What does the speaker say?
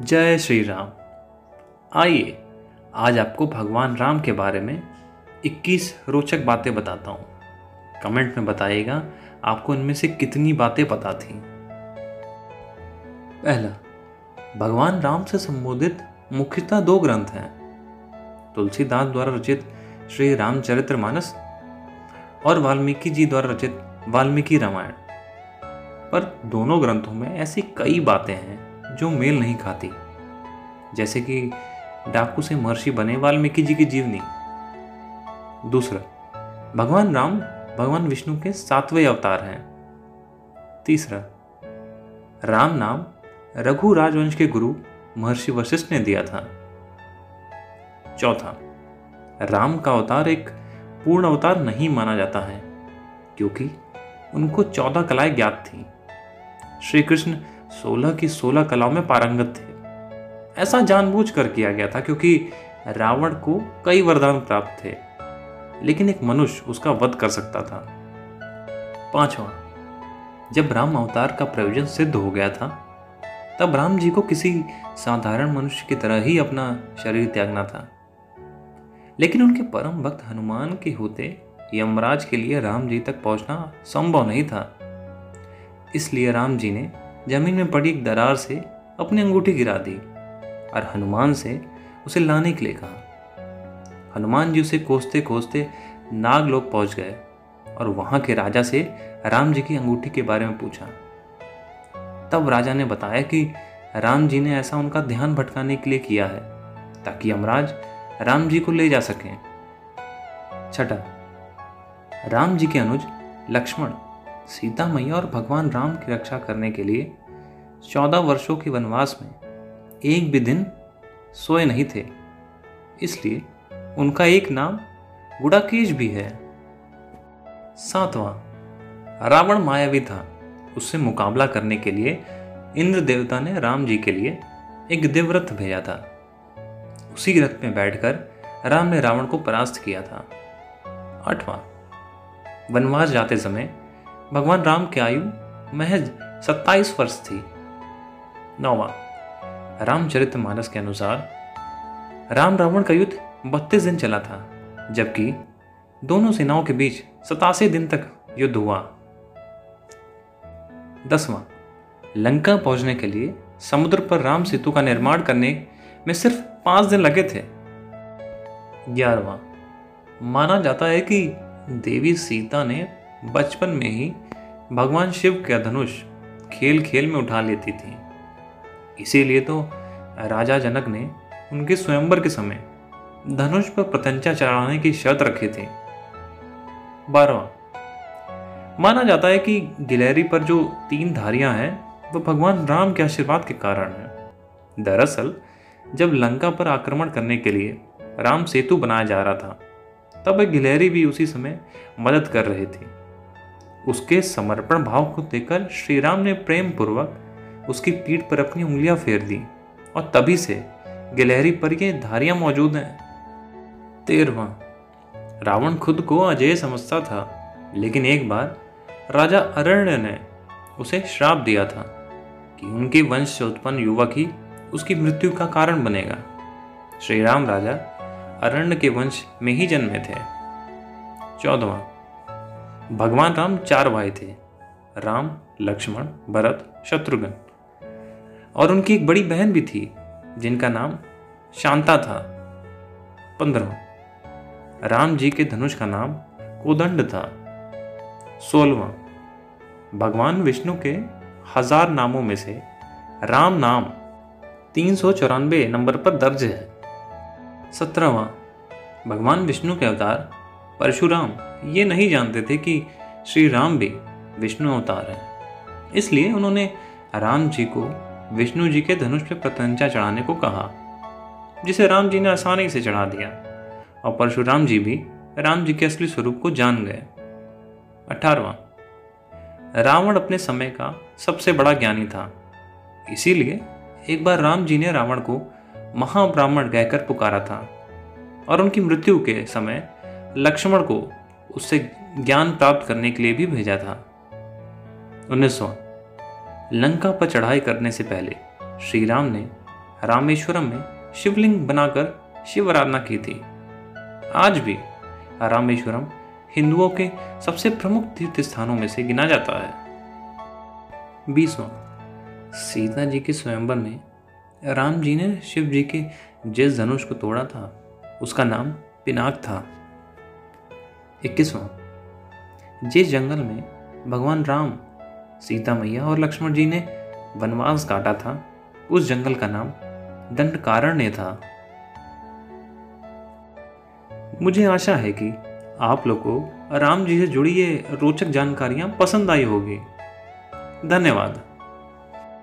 जय श्री राम। आइए, आज आपको भगवान राम के बारे में 21 रोचक बातें बताता हूँ। कमेंट में बताइएगा, आपको इनमें से कितनी बातें पता थी। पहला, भगवान राम से संबोधित मुख्यतः दो ग्रंथ हैं, तुलसीदास द्वारा रचित श्री रामचरित्र मानस और वाल्मीकि जी द्वारा रचित वाल्मीकि रामायण। पर दोनों ग्रंथों में ऐसी कई बातें हैं जो मेल नहीं खाती। जैसे कि डाकू से महर्षि बने वाल्मीकि जी की जीवनी। दूसरा, भगवान राम, भगवान विष्णु के सातवें अवतार हैं। तीसरा, राम नाम रघु राजवंश के गुरु महर्षि वशिष्ठ ने दिया था। चौथा, राम का अवतार एक पूर्ण अवतार नहीं माना जाता है, क्योंकि उनको चौदह कलाएँ ज्ञात थी। श्री कृष्ण सोलह की सोलह कलाओं में पारंगत थे। ऐसा जानबूझकर किया गया था क्योंकि रावण को कई वरदान प्राप्त थे, लेकिन एक मनुष्य उसका वध कर सकता था। पांचवा, जब राम अवतार का प्रयोजन सिद्ध हो गया था, तब राम जी को किसी साधारण मनुष्य की तरह ही अपना शरीर त्यागना था। लेकिन उनके परम भक्त हनुमान के होते यमराज के लिए राम जी तक पहुँचना संभव नहीं था। इसलिए राम जी ने ज़मीन में पड़ी एक दरार से अपनी अंगूठी गिरा दी और हनुमान से उसे लाने के लिए कहा। हनुमान जी उसे कोसते कोसते नाग लोग पहुँच गए और वहाँ के राजा से राम जी की अंगूठी के बारे में पूछा। तब राजा ने बताया कि राम जी ने ऐसा उनका ध्यान भटकाने के लिए किया है ताकि यमराज राम जी को ले जा सकें। छठा, राम जी के अनुज लक्ष्मण सीता मैया और भगवान राम की रक्षा करने के लिए चौदह वर्षों के वनवास में एक भी दिन सोए नहीं थे। इसलिए उनका एक नाम गुड़ाकेश भी है। सातवां, रावण मायावी था। उससे मुकाबला करने के लिए इंद्र देवता ने राम जी के लिए एक दिव्रथ भेजा था। उसी रथ में बैठकर राम ने रावण को परास्त किया था। आठवां, वनवास जाते समय भगवान राम की आयु महज सत्ताईस वर्ष थी। नौवा रामचरित मानस के अनुसार राम रावण का युद्ध बत्तीस दिन चला था, जबकि दोनों सेनाओं के बीच सतासी दिन तक युद्ध हुआ। दसवां, लंका पहुँचने के लिए समुद्र पर राम सेतु का निर्माण करने में सिर्फ़ पाँच दिन लगे थे। ग्यारहवा, माना जाता है कि देवी सीता ने बचपन में ही भगवान शिव का धनुष खेल खेल में उठा लेती थी। इसीलिए तो राजा जनक ने उनके स्वयंवर के समय धनुष पर प्रतंचा चढ़ाने की शर्त रखी थी। बारवा, माना जाता है कि गिलहरी पर जो तीन धारियाँ हैं वह भगवान राम के आशीर्वाद के कारण है। दरअसल, जब लंका पर आक्रमण करने के लिए राम सेतु बनाया जा रहा था, तब गिलहरी भी उसी समय मदद कर रही थी। उसके समर्पण भाव को देखकर श्री राम ने प्रेम पूर्वक उसकी पीठ पर अपनी उंगलियाँ फेर दी और तभी से गिलहरी पर ये धारियाँ मौजूद हैं। तेरवा रावण खुद को अजय समझता था, लेकिन एक बार राजा अरण्य ने उसे श्राप दिया था कि उनके वंश से उत्पन्न युवक ही उसकी मृत्यु का कारण बनेगा। श्री राम राजा अरण्य के वंश में ही जन्मे थे। चौदवा भगवान राम चार भाई थे। राम, लक्ष्मण, भरत, शत्रुघ्न। और उनकी एक बड़ी बहन भी थी, जिनका नाम शांता था। पंद्रह। राम जी के धनुष का नाम कोदंड था। सोलवा भगवान विष्णु के हज़ार नामों में से राम नाम तीन सौ चौरानवे नंबर पर दर्ज है। सत्रहवा। भगवान विष्णु के अवतार परशुराम, ये नहीं जानते थे कि श्री राम भी विष्णु अवतार हैं। इसलिए उन्होंने राम जी को, विष्णु जी के धनुष पर प्रतंचा चढ़ाने को कहा, जिसे राम जी ने आसानी से चढ़ा दिया, और परशुराम जी भी राम जी के असली स्वरूप को जान गए। अठारवा रावण अपने समय का सबसे बड़ा ज्ञानी था। इसीलिए एक बार राम जी ने रावण को महाब्राह्मण कहकर पुकारा था, और उनकी मृत्यु के समय लक्ष्मण को उससे ज्ञान प्राप्त करने के लिए भी भेजा था। उन्नीसवा लंका पर चढ़ाई करने से पहले श्री राम ने रामेश्वरम में शिवलिंग बनाकर शिव आराधना की थी। आज भी रामेश्वरम हिंदुओं के सबसे प्रमुख तीर्थ स्थानों में से गिना जाता है। बीसवा सीता जी के स्वयंवर में राम जी ने शिव जी के जिस धनुष को तोड़ा था, उसका नाम पिनाक था। इक्कीसवां। जिस जंगल में भगवान राम, सीता मैया और लक्ष्मण जी ने वनवास काटा था, उस जंगल का नाम दंडकारण्य था। मुझे आशा है कि आप लोग को राम जी से जुड़ी ये रोचक जानकारियाँ पसंद आई होगी। धन्यवाद।